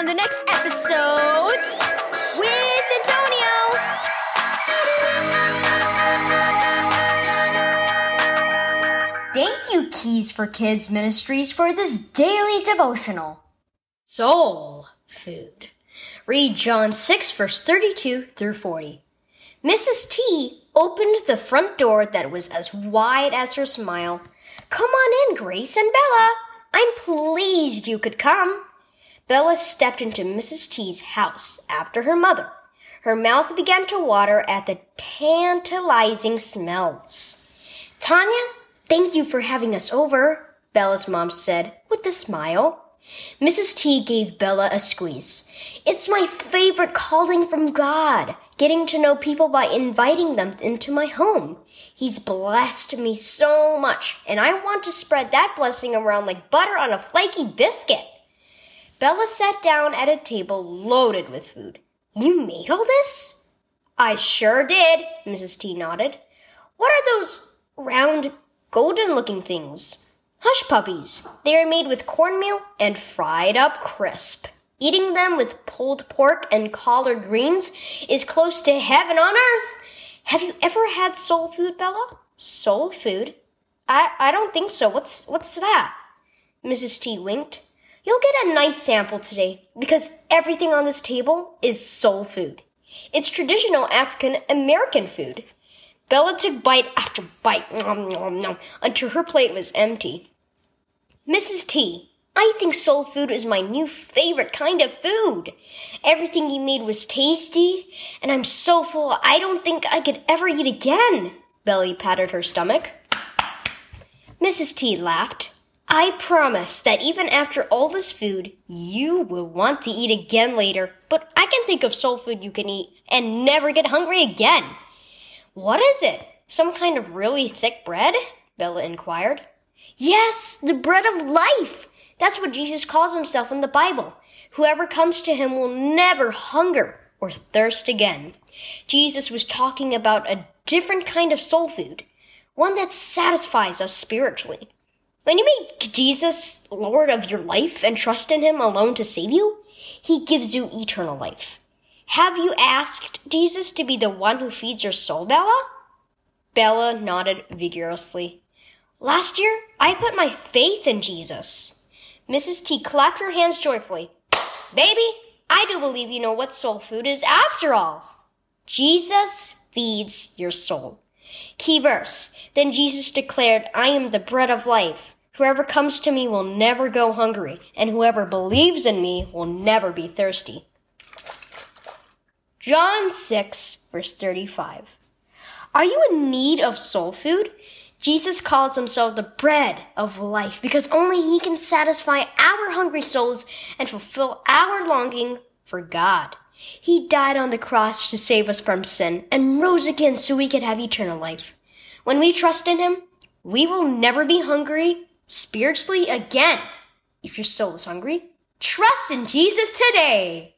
on the next episodes with Antonio. Thank you, Keys for Kids Ministries, for this daily devotional. Soul food. Read John 6, verse 32 through 40. Mrs. T opened the front door that was as wide as her smile. Come on in, Grace and Bella. I'm pleased you could come. Bella stepped into Mrs. T's house after her mother. Her mouth began to water at the tantalizing smells. Tanya, thank you for having us over, Bella's mom said with a smile. Mrs. T gave Bella a squeeze. It's my favorite calling from God, getting to know people by inviting them into my home. He's blessed me so much, and I want to spread that blessing around like butter on a flaky biscuit. Bella sat down at a table loaded with food. You made all this? I sure did, Mrs. T nodded. What are those round, golden looking things? Hush puppies. They are made with cornmeal and fried up crisp. Eating them with pulled pork and collard greens is close to heaven on earth. Have you ever had soul food, Bella? Soul food? I, I don't think so. What's, what's that? Mrs. T winked. You'll get a nice sample today because everything on this table is soul food. It's traditional African American food. Bella took bite after bite nom, nom, nom, until her plate was empty. Mrs. T, I think soul food is my new favorite kind of food. Everything you made was tasty, and I'm so full I don't think I could ever eat again. Belly patted her stomach. Mrs. T laughed. I promise that even after all this food, you will want to eat again later, but I can think of soul food you can eat and never get hungry again. What is it? Some kind of really thick bread? Bella inquired. Yes, the bread of life. That's what Jesus calls himself in the Bible. Whoever comes to him will never hunger or thirst again. Jesus was talking about a different kind of soul food, one that satisfies us spiritually. When you make Jesus Lord of your life and trust in him alone to save you, he gives you eternal life. Have you asked Jesus to be the one who feeds your soul, Bella? Bella nodded vigorously. Last year, I put my faith in Jesus. Mrs. T clapped her hands joyfully. Baby, I do believe you know what soul food is after all. Jesus feeds your soul. Key verse. Then Jesus declared, I am the bread of life. Whoever comes to me will never go hungry, and whoever believes in me will never be thirsty. John 6, verse 35. Are you in need of soul food? Jesus calls himself the bread of life because only he can satisfy our hungry souls and fulfill our longing for God. He died on the cross to save us from sin and rose again so we could have eternal life. When we trust in him, we will never be hungry spiritually again. If your soul is hungry, trust in Jesus today.